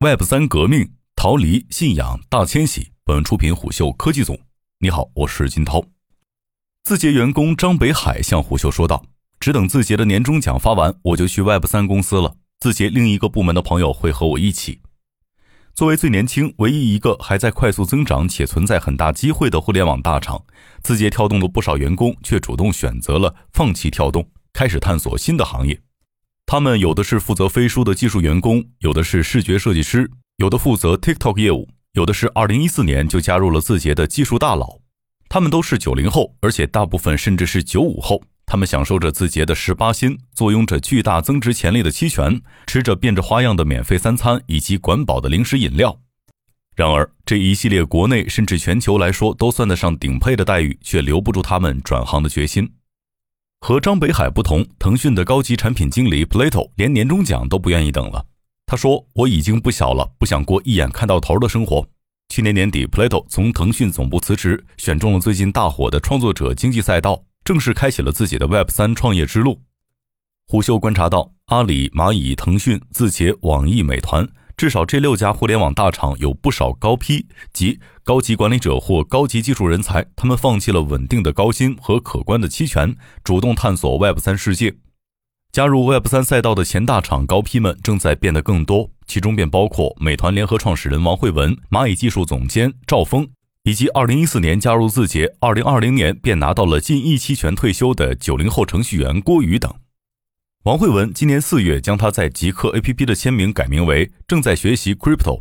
Web 三革命，逃离信仰大迁徙。本出品虎嗅科技组。你好，我是金涛。字节员工张北海向虎嗅说道：“只等字节的年终奖发完，我就去 Web 三公司了。字节另一个部门的朋友会和我一起。”作为最年轻、唯一一个还在快速增长且存在很大机会的互联网大厂，字节跳动的不少员工却主动选择了放弃跳动，开始探索新的行业。他们有的是负责飞书的技术员工，有的是视觉设计师，有的负责 TikTok 业务，有的是2014年就加入了字节的技术大佬。他们都是九零后，而且大部分甚至是九五后。他们享受着字节的十八薪，坐拥着巨大增值潜力的期权，吃着变着花样的免费三餐以及管饱的零食饮料。然而，这一系列国内甚至全球来说都算得上顶配的待遇，却留不住他们转行的决心。和张北海不同，腾讯的高级产品经理 Plato 连年终奖都不愿意等了。他说：“我已经不小了，不想过一眼看到头的生活。”去年年底，Plato 从腾讯总部辞职，选中了最近大火的创作者经济赛道，正式开启了自己的 Web 三创业之路。虎嗅观察到，阿里、蚂蚁、腾讯、字节、网易、美团。至少这六家互联网大厂有不少高 P 及高级管理者或高级技术人才，他们放弃了稳定的高薪和可观的期权，主动探索 Web 三世界。加入 Web 三赛道的前大厂高 P 们正在变得更多，其中便包括美团联合创始人王慧文、蚂蚁技术总监赵峰，以及2014年加入字节、2020年便拿到了近亿期权退休的90后程序员郭宇等。王慧文今年四月将他在极客 APP 的签名改名为“正在学习 Crypto”。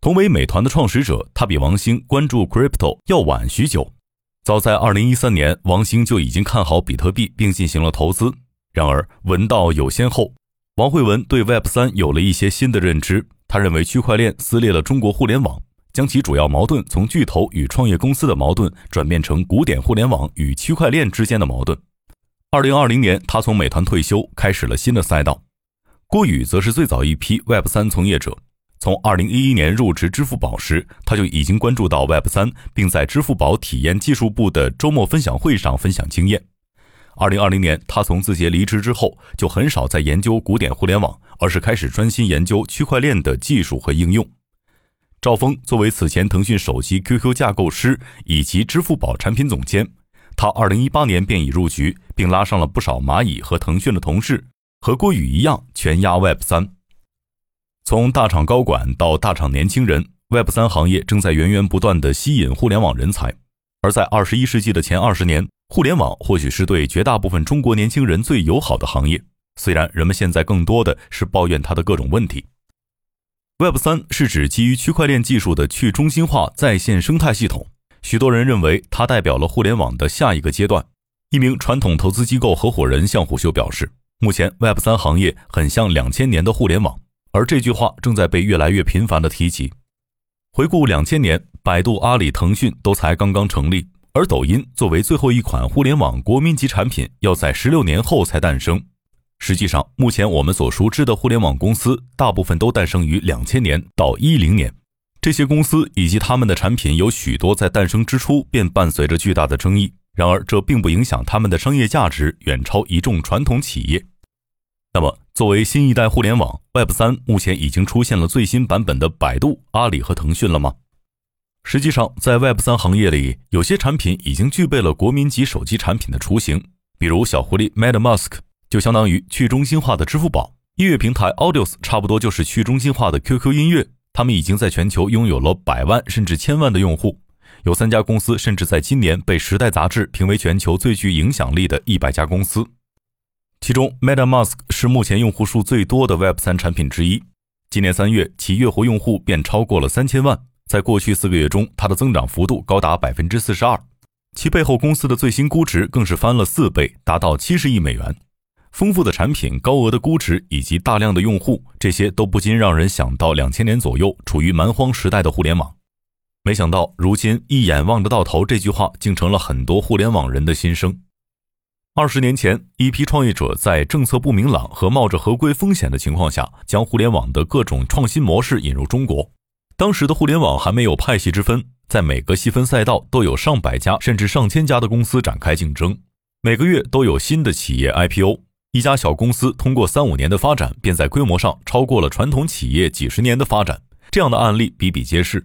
同为美团的创始者，他比王兴关注 Crypto 要晚许久。早在2013年，王兴就已经看好比特币并进行了投资。然而，文道有先后，王慧文对 Web 三有了一些新的认知。他认为区块链撕裂了中国互联网，将其主要矛盾从巨头与创业公司的矛盾转变成古典互联网与区块链之间的矛盾。二零二零年，他从美团退休，开始了新的赛道。郭宇则是最早一批 Web 三从业者。从二零一一年入职支付宝时，他就已经关注到 Web 三，并在支付宝体验技术部的周末分享会上分享经验。二零二零年，他从字节离职之后，就很少在研究古典互联网，而是开始专心研究区块链的技术和应用。赵峰作为此前腾讯手机 QQ 架构师以及支付宝产品总监。他二零一八年便已入局，并拉上了不少蚂蚁和腾讯的同事，和郭宇一样全压 Web 三。从大厂高管到大厂年轻人，Web 三行业正在源源不断地吸引互联网人才。而在二十一世纪的前二十年，互联网或许是对绝大部分中国年轻人最友好的行业。虽然人们现在更多的是抱怨它的各种问题。Web 三是指基于区块链技术的去中心化在线生态系统。许多人认为它代表了互联网的下一个阶段。一名传统投资机构合伙人向虎嗅表示，目前 Web 三行业很像两千年的互联网，而这句话正在被越来越频繁地提及。回顾两千年，百度、阿里、腾讯都才刚刚成立，而抖音作为最后一款互联网国民级产品，要在十六年后才诞生。实际上，目前我们所熟知的互联网公司，大部分都诞生于两千年到一零年。这些公司以及他们的产品有许多在诞生之初便伴随着巨大的争议，然而这并不影响他们的商业价值远超一众传统企业。那么，作为新一代互联网 Web 三，目前已经出现了最新版本的百度、阿里和腾讯了吗？实际上，在 Web 三行业里，有些产品已经具备了国民级手机产品的雏形，比如小狐狸 MetaMask 就相当于去中心化的支付宝，音乐平台 Audios 差不多就是去中心化的 QQ 音乐。他们已经在全球拥有了百万甚至千万的用户，有三家公司甚至在今年被《时代》杂志评为全球最具影响力的一百家公司。其中，MetaMask 是目前用户数最多的 Web 三产品之一。今年三月，其月活用户便超过了三千万，在过去四个月中，它的增长幅度高达百分之四十二。其背后公司的最新估值更是翻了四倍，达到七十亿美元。丰富的产品、高额的估值以及大量的用户，这些都不禁让人想到两千年左右处于蛮荒时代的互联网。没想到，如今“一眼望得到头”这句话竟成了很多互联网人的心声。二十年前，一批创业者在政策不明朗和冒着合规风险的情况下，将互联网的各种创新模式引入中国。当时的互联网还没有派系之分，在每个细分赛道都有上百家甚至上千家的公司展开竞争，每个月都有新的企业 IPO。一家小公司通过三五年的发展，便在规模上超过了传统企业几十年的发展，这样的案例比比皆是。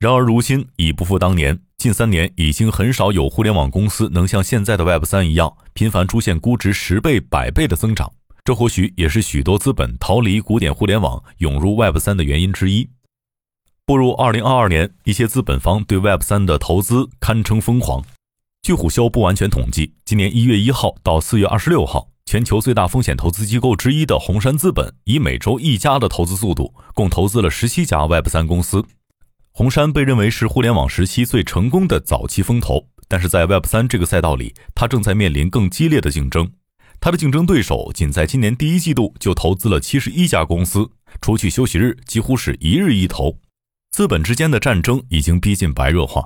然而，如今已不复当年。近三年，已经很少有互联网公司能像现在的 Web 三一样，频繁出现估值十倍、百倍的增长。这或许也是许多资本逃离古典互联网，涌入 Web 三的原因之一。步入二零二二年，一些资本方对 Web 三的投资堪称疯狂。据虎嗅不完全统计，今年一月一号到四月二十六号，全球最大风险投资机构之一的红杉资本，以每周一家的投资速度，共投资了十七家 Web 三公司。红杉被认为是互联网时期最成功的早期风投，但是在 Web 三这个赛道里，它正在面临更激烈的竞争。它的竞争对手仅在今年第一季度就投资了七十一家公司，除去休息日，几乎是一日一投。资本之间的战争已经逼近白热化。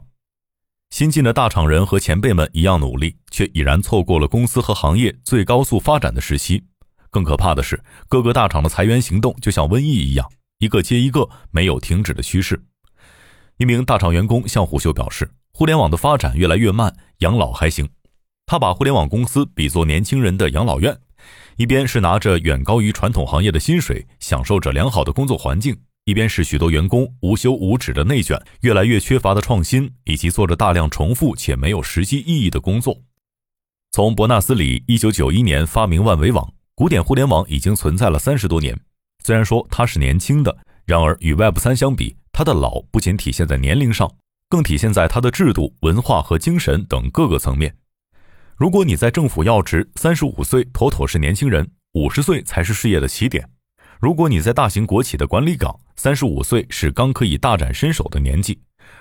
新进的大厂人和前辈们一样努力，却已然错过了公司和行业最高速发展的时期。更可怕的是，各个大厂的裁员行动就像瘟疫一样，一个接一个，没有停止的趋势。一名大厂员工向虎嗅表示：“互联网的发展越来越慢，养老还行。”他把互联网公司比作年轻人的养老院，一边是拿着远高于传统行业的薪水，享受着良好的工作环境。一边是许多员工无休无止的内卷，越来越缺乏的创新，以及做着大量重复且没有实际意义的工作。从伯纳斯·李一九九一年发明万维网，古典互联网已经存在了三十多年。虽然说它是年轻的，然而与 Web 三相比，他的老不仅体现在年龄上，更体现在他的制度、文化和精神等各个层面。如果你在政府要职，三十五岁妥妥是年轻人，五十岁才是事业的起点。如果你在大型国企的管理岗，三十五岁是刚可以大展身手的年纪；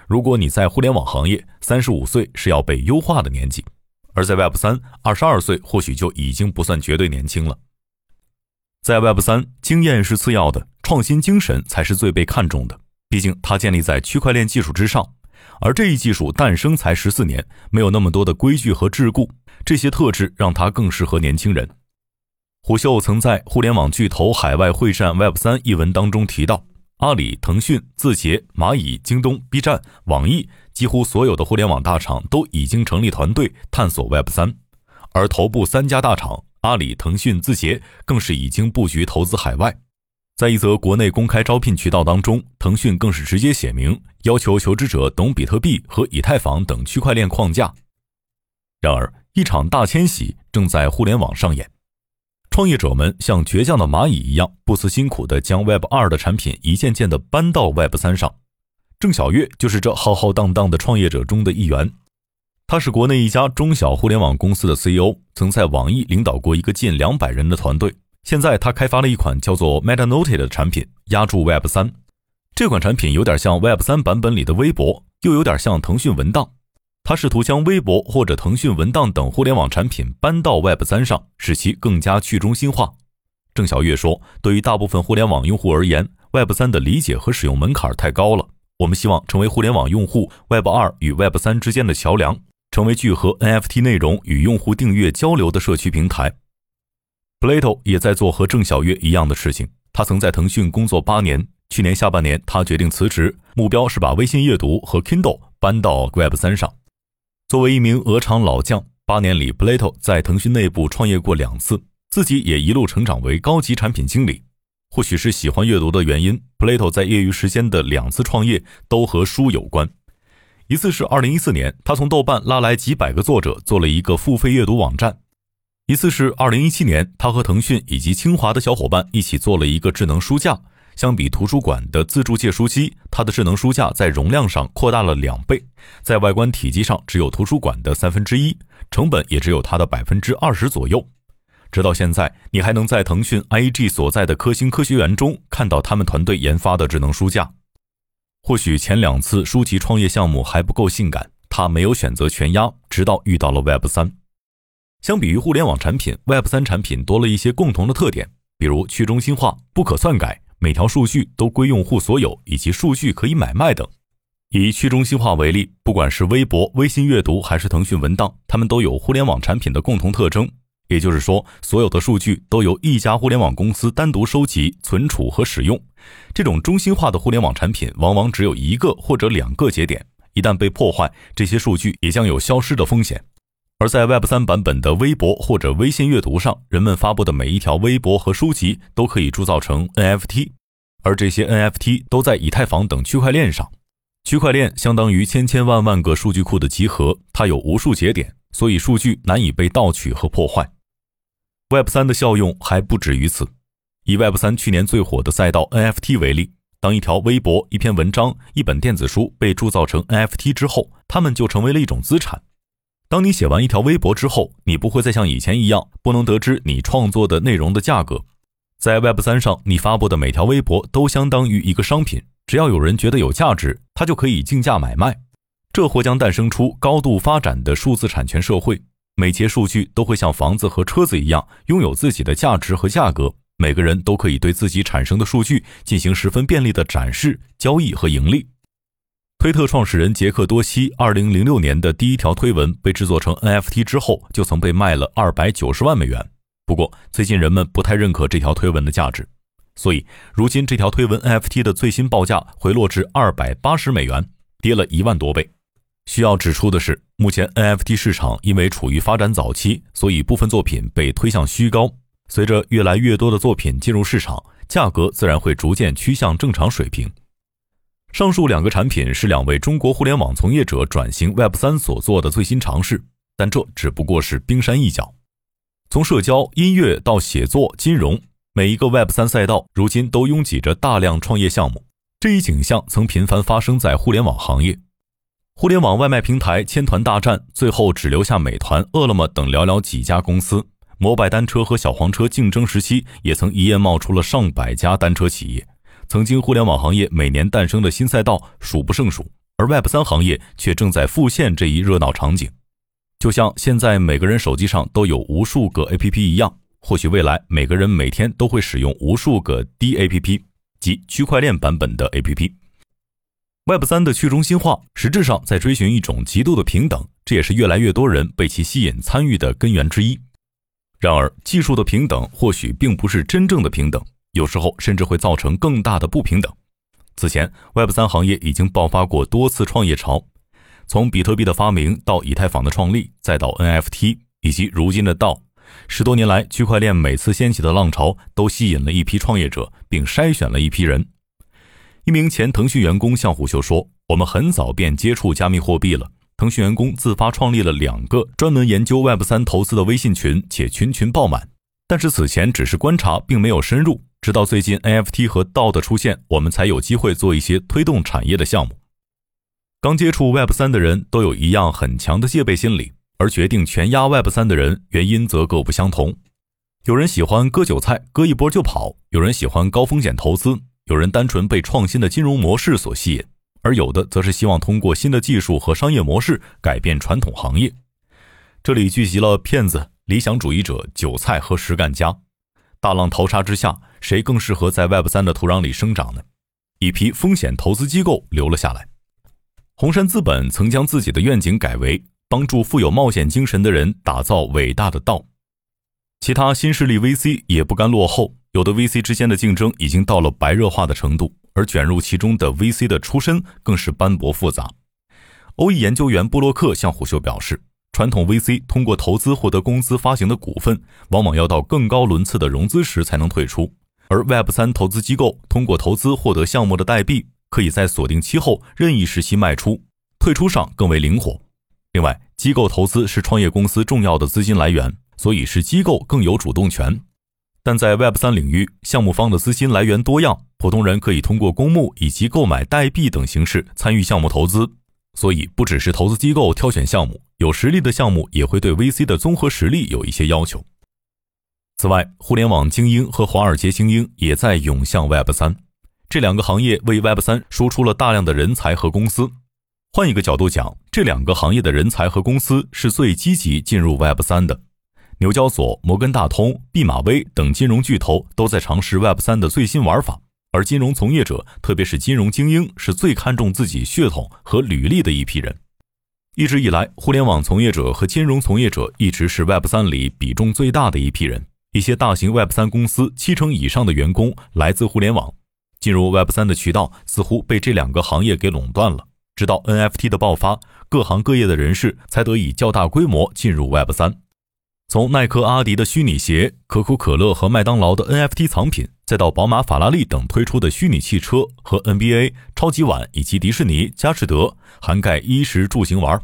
如果你在互联网行业，三十五岁是要被优化的年纪。而在 Web 三，二十二岁或许就已经不算绝对年轻了。在 Web 三，经验是次要的，创新精神才是最被看重的。毕竟它建立在区块链技术之上，而这一技术诞生才十四年，没有那么多的规矩和桎梏，这些特质让它更适合年轻人。虎嗅曾在《互联网巨头海外会战 Web 三》一文当中提到，阿里、腾讯、字节、蚂蚁、京东、B 站、网易，几乎所有的互联网大厂都已经成立团队探索 Web 三，而头部三家大厂阿里、腾讯、字节更是已经布局投资海外。在一则国内公开招聘渠道当中，腾讯更是直接写明要求求职者懂比特币和以太坊等区块链框架。然而，一场大迁徙正在互联网上演。创业者们像倔强的蚂蚁一样，不辞辛苦地将 Web 二的产品一件件地搬到 Web 三上。郑晓月就是这浩浩荡荡的创业者中的一员。他是国内一家中小互联网公司的 CEO，曾在网易领导过一个近两百人的团队。现在他开发了一款叫做 MetaNote 的产品，压住 Web 三。这款产品有点像 Web 三版本里的微博，又有点像腾讯文档。他试图将微博或者腾讯文档等互联网产品搬到 Web 三上，使其更加去中心化。郑晓月说：“对于大部分互联网用户而言，Web 三的理解和使用门槛太高了。我们希望成为互联网用户 Web 二与 Web 三之间的桥梁，成为聚合 NFT 内容与用户订阅交流的社区平台。” Plato 也在做和郑晓月一样的事情。他曾在腾讯工作八年，去年下半年他决定辞职，目标是把微信阅读和 Kindle 搬到 Web 三上。作为一名鹅厂老将，八年里，Plato 在腾讯内部创业过两次，自己也一路成长为高级产品经理。或许是喜欢阅读的原因，Plato 在业余时间的两次创业都和书有关。一次是2014年，他从豆瓣拉来几百个作者做了一个付费阅读网站；一次是2017年，他和腾讯以及清华的小伙伴一起做了一个智能书架。相比图书馆的自助借书机，它的智能书架在容量上扩大了两倍，在外观体积上只有图书馆的三分之一，成本也只有它的百分之二十左右。直到现在，你还能在腾讯 IAG 所在的科兴科学园中看到他们团队研发的智能书架。或许前两次书籍创业项目还不够性感，他没有选择全压，直到遇到了 Web 三。相比于互联网产品，Web 三产品多了一些共同的特点，比如去中心化、不可篡改。每条数据都归用户所有，以及数据可以买卖等。以去中心化为例，不管是微博、微信阅读还是腾讯文档，它们都有互联网产品的共同特征。也就是说，所有的数据都由一家互联网公司单独收集、存储和使用。这种中心化的互联网产品往往只有一个或者两个节点，一旦被破坏，这些数据也将有消失的风险。而在 Web 三版本的微博或者微信阅读上，人们发布的每一条微博和书籍都可以铸造成 NFT，而这些 NFT 都在以太坊等区块链上。区块链相当于千千万万个数据库的集合，它有无数节点，所以数据难以被盗取和破坏。Web 三的效用还不止于此。以 Web 三去年最火的赛道 NFT 为例，当一条微博、一篇文章、一本电子书被铸造成 NFT 之后，它们就成为了一种资产。当你写完一条微博之后，你不会再像以前一样不能得知你创作的内容的价格。在 Web 三上，你发布的每条微博都相当于一个商品，只要有人觉得有价值，他就可以竞价买卖。这或将诞生出高度发展的数字产权社会，每节数据都会像房子和车子一样拥有自己的价值和价格，每个人都可以对自己产生的数据进行十分便利的展示、交易和盈利。推特创始人杰克多西2006年的第一条推文被制作成 NFT 之后，就曾被卖了290万美元。不过，最近人们不太认可这条推文的价值，所以如今这条推文 NFT 的最新报价回落至280美元，跌了一万多倍。需要指出的是，目前 NFT 市场因为处于发展早期，所以部分作品被推向虚高。随着越来越多的作品进入市场，价格自然会逐渐趋向正常水平。上述两个产品是两位中国互联网从业者转型 Web 三所做的最新尝试，但这只不过是冰山一角。从社交、音乐到写作、金融，每一个 Web 三赛道如今都拥挤着大量创业项目。这一景象曾频繁发生在互联网行业。互联网外卖平台千团大战，最后只留下美团、饿了么等寥寥几家公司。摩拜单车和小黄车竞争时期，也曾一夜冒出了上百家单车企业。曾经，互联网行业每年诞生的新赛道数不胜数，而 Web 三行业却正在复现这一热闹场景。就像现在每个人手机上都有无数个 APP 一样，或许未来每个人每天都会使用无数个 DAPP，即区块链版本的 APP。Web 三的去中心化实质上在追寻一种极度的平等，这也是越来越多人被其吸引参与的根源之一。然而，技术的平等或许并不是真正的平等。有时候甚至会造成更大的不平等。此前，Web 三行业已经爆发过多次创业潮，从比特币的发明到以太坊的创立，再到 NFT 以及如今的道，十多年来，区块链每次掀起的浪潮都吸引了一批创业者，并筛选了一批人。一名前腾讯员工向虎嗅说：“我们很早便接触加密货币了。腾讯员工自发创立了两个专门研究 Web 三投资的微信群，且群群爆满。但是此前只是观察，并没有深入。”直到最近 NFT 和道的出现，我们才有机会做一些推动产业的项目。刚接触 Web 三的人都有一样很强的戒备心理，而决定全压 Web 三的人原因则各不相同。有人喜欢割韭菜，割一波就跑；有人喜欢高风险投资；有人单纯被创新的金融模式所吸引，而有的则是希望通过新的技术和商业模式改变传统行业。这里聚集了骗子、理想主义者、韭菜和实干家。大浪淘沙之下，谁更适合在 Web 三的土壤里生长呢？一批风险投资机构留了下来。红杉资本曾将自己的愿景改为帮助富有冒险精神的人打造伟大的道。其他新势力 VC 也不甘落后，有的 VC 之间的竞争已经到了白热化的程度，而卷入其中的 VC 的出身更是斑驳复杂。欧裔研究员布洛克向虎嗅表示。传统 VC 通过投资获得公司发行的股份，往往要到更高轮次的融资时才能退出；而 Web 三投资机构通过投资获得项目的代币，可以在锁定期后任意时期卖出，退出上更为灵活。另外，机构投资是创业公司重要的资金来源，所以是机构更有主动权。但在 Web 三领域，项目方的资金来源多样，普通人可以通过公募以及购买代币等形式参与项目投资。所以，不只是投资机构挑选项目，有实力的项目也会对 VC 的综合实力有一些要求。此外，互联网精英和华尔街精英也在涌向 Web 三，这两个行业为 Web 三输出了大量的人才和公司。换一个角度讲，这两个行业的人才和公司是最积极进入 Web 三的。纽交所、摩根大通、毕马威等金融巨头都在尝试 Web 三的最新玩法。而金融从业者，特别是金融精英，是最看重自己血统和履历的一批人。一直以来，互联网从业者和金融从业者一直是 Web 三里比重最大的一批人。一些大型 Web 三公司七成以上的员工来自互联网，进入 Web 三的渠道似乎被这两个行业给垄断了。直到 NFT 的爆发，各行各业的人士才得以较大规模进入 Web 三。从耐克、阿迪的虚拟鞋，可口可乐和麦当劳的 NFT 藏品，再到宝马、法拉利等推出的虚拟汽车和 NBA、超级碗以及迪士尼、佳士得，涵盖衣食住行玩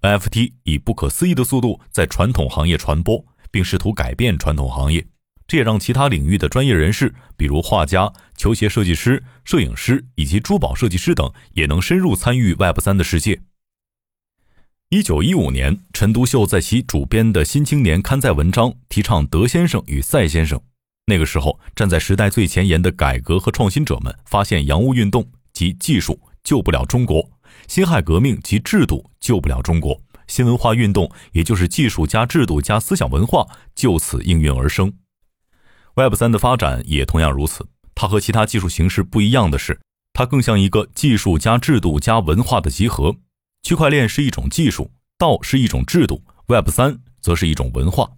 ，NFT 以不可思议的速度在传统行业传播，并试图改变传统行业。这也让其他领域的专业人士，比如画家、球鞋设计师、摄影师以及珠宝设计师等，也能深入参与 Web 三的世界。一九一五年，陈独秀在其主编的《新青年》刊载文章，提倡德先生与赛先生。那个时候，站在时代最前沿的改革和创新者们发现，洋务运动及技术救不了中国，辛亥革命及制度救不了中国，新文化运动也就是技术加制度加思想文化就此应运而生。Web 三的发展也同样如此，它和其他技术形式不一样的是，它更像一个技术加制度加文化的集合。区块链是一种技术，道是一种制度，Web 三则是一种文化。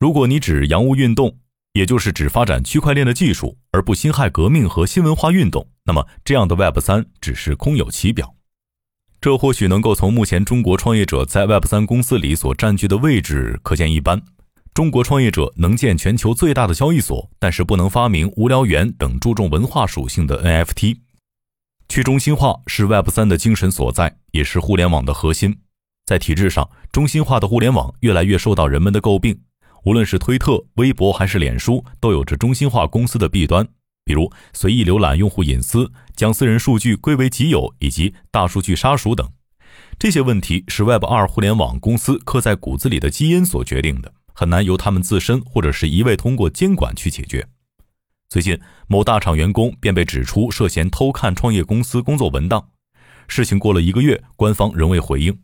如果你指洋务运动，也就是指发展区块链的技术，而不辛亥革命和新文化运动，那么这样的 Web 三只是空有其表。这或许能够从目前中国创业者在 Web 三公司里所占据的位置可见一斑。中国创业者能建全球最大的交易所，但是不能发明无聊猿等注重文化属性的 NFT。去中心化是 Web 三的精神所在，也是互联网的核心。在体制上，中心化的互联网越来越受到人们的诟病。无论是推特、微博还是脸书，都有着中心化公司的弊端，比如随意浏览用户隐私、将私人数据归为己有以及大数据杀熟等。这些问题是 Web 二互联网公司刻在骨子里的基因所决定的，很难由他们自身或者是一味通过监管去解决。最近，某大厂员工便被指出涉嫌偷看创业公司工作文档。事情过了一个月，官方仍未回应。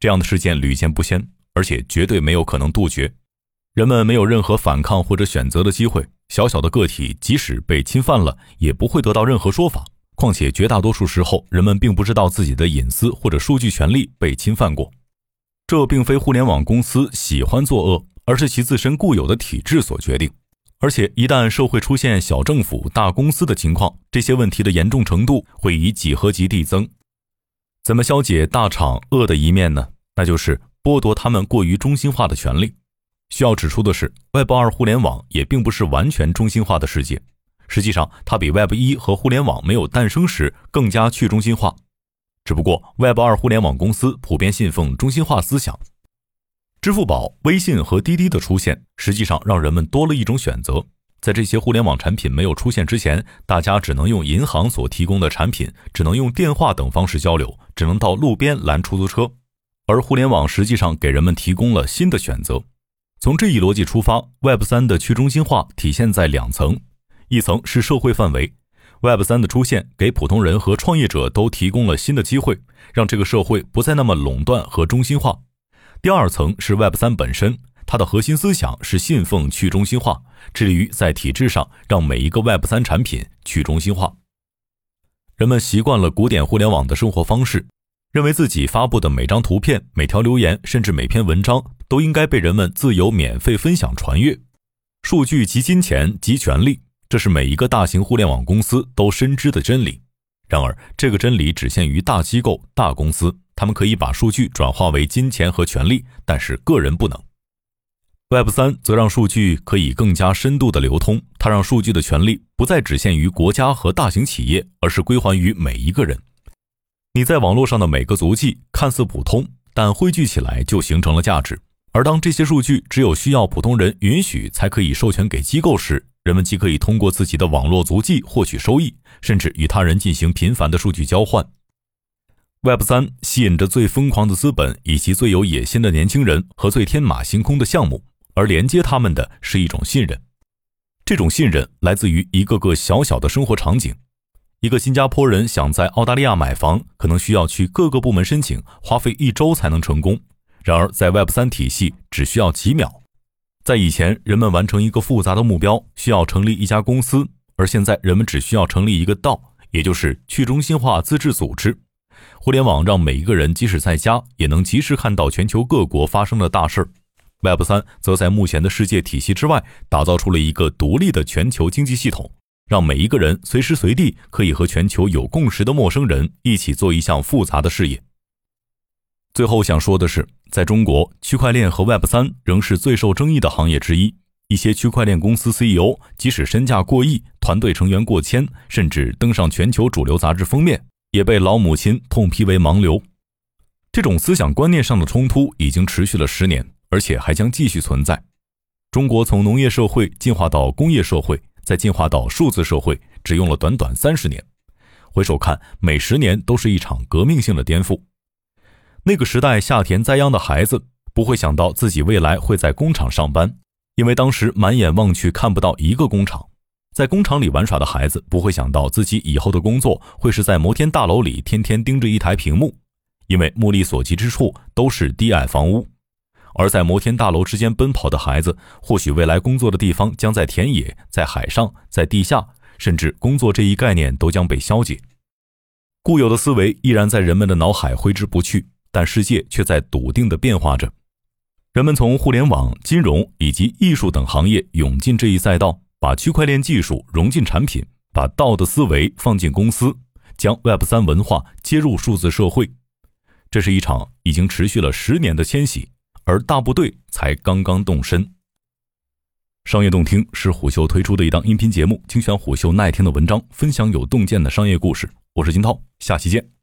这样的事件屡见不鲜，而且绝对没有可能杜绝。人们没有任何反抗或者选择的机会。小小的个体即使被侵犯了，也不会得到任何说法。况且绝大多数时候，人们并不知道自己的隐私或者数据权利被侵犯过。这并非互联网公司喜欢作恶，而是其自身固有的体制所决定。而且，一旦社会出现小政府、大公司的情况，这些问题的严重程度会以几何级递增。怎么消解大厂恶的一面呢？那就是剥夺他们过于中心化的权利。需要指出的是，Web 二互联网也并不是完全中心化的世界。实际上，它比 Web 一和互联网没有诞生时更加去中心化。只不过，Web 二互联网公司普遍信奉中心化思想。支付宝、微信和滴滴的出现，实际上让人们多了一种选择。在这些互联网产品没有出现之前，大家只能用银行所提供的产品，只能用电话等方式交流，只能到路边拦出租车。而互联网实际上给人们提供了新的选择。从这一逻辑出发，Web 三的去中心化体现在两层：一层是社会范围，Web 三的出现给普通人和创业者都提供了新的机会，让这个社会不再那么垄断和中心化。第二层是 Web 三本身，它的核心思想是信奉去中心化，致力于在体制上让每一个 Web 三产品去中心化。人们习惯了古典互联网的生活方式，认为自己发布的每张图片、每条留言，甚至每篇文章，都应该被人们自由免费分享传阅。数据及金钱及权力，这是每一个大型互联网公司都深知的真理。然而，这个真理只限于大机构、大公司。他们可以把数据转化为金钱和权利，但是个人不能。Web 三则让数据可以更加深度的流通，它让数据的权利不再只限于国家和大型企业，而是归还于每一个人。你在网络上的每个足迹看似普通，但汇聚起来就形成了价值。而当这些数据只有需要普通人允许才可以授权给机构时，人们既可以通过自己的网络足迹获取收益，甚至与他人进行频繁的数据交换。Web 三吸引着最疯狂的资本，以及最有野心的年轻人和最天马行空的项目，而连接他们的是一种信任。这种信任来自于一个个小小的生活场景。一个新加坡人想在澳大利亚买房，可能需要去各个部门申请，花费一周才能成功。然而，在 Web 三体系只需要几秒。在以前，人们完成一个复杂的目标需要成立一家公司，而现在人们只需要成立一个道，也就是去中心化自治组织。互联网让每一个人即使在家也能及时看到全球各国发生的大事儿。Web 三则在目前的世界体系之外打造出了一个独立的全球经济系统，让每一个人随时随地可以和全球有共识的陌生人一起做一项复杂的事业。最后想说的是，在中国，区块链和 Web 三仍是最受争议的行业之一。一些区块链公司 CEO 即使身价过亿，团队成员过千，甚至登上全球主流杂志封面，也被老母亲痛批为盲流。这种思想观念上的冲突已经持续了十年，而且还将继续存在。中国从农业社会进化到工业社会，再进化到数字社会，只用了短短三十年。回首看，每十年都是一场革命性的颠覆。那个时代下田栽秧的孩子不会想到自己未来会在工厂上班，因为当时满眼望去看不到一个工厂。在工厂里玩耍的孩子不会想到自己以后的工作会是在摩天大楼里天天盯着一台屏幕，因为目力所及之处都是低矮房屋。而在摩天大楼之间奔跑的孩子，或许未来工作的地方将在田野、在海上、在地下，甚至工作这一概念都将被消解。固有的思维依然在人们的脑海挥之不去。但世界却在笃定地变化着，人们从互联网、金融以及艺术等行业涌进这一赛道，把区块链技术融进产品，把道的思维放进公司，将 Web 三文化接入数字社会。这是一场已经持续了十年的迁徙，而大部队才刚刚动身。商业洞听是虎嗅推出的一档音频节目，精选虎嗅耐听的文章，分享有洞见的商业故事。我是金涛，下期见。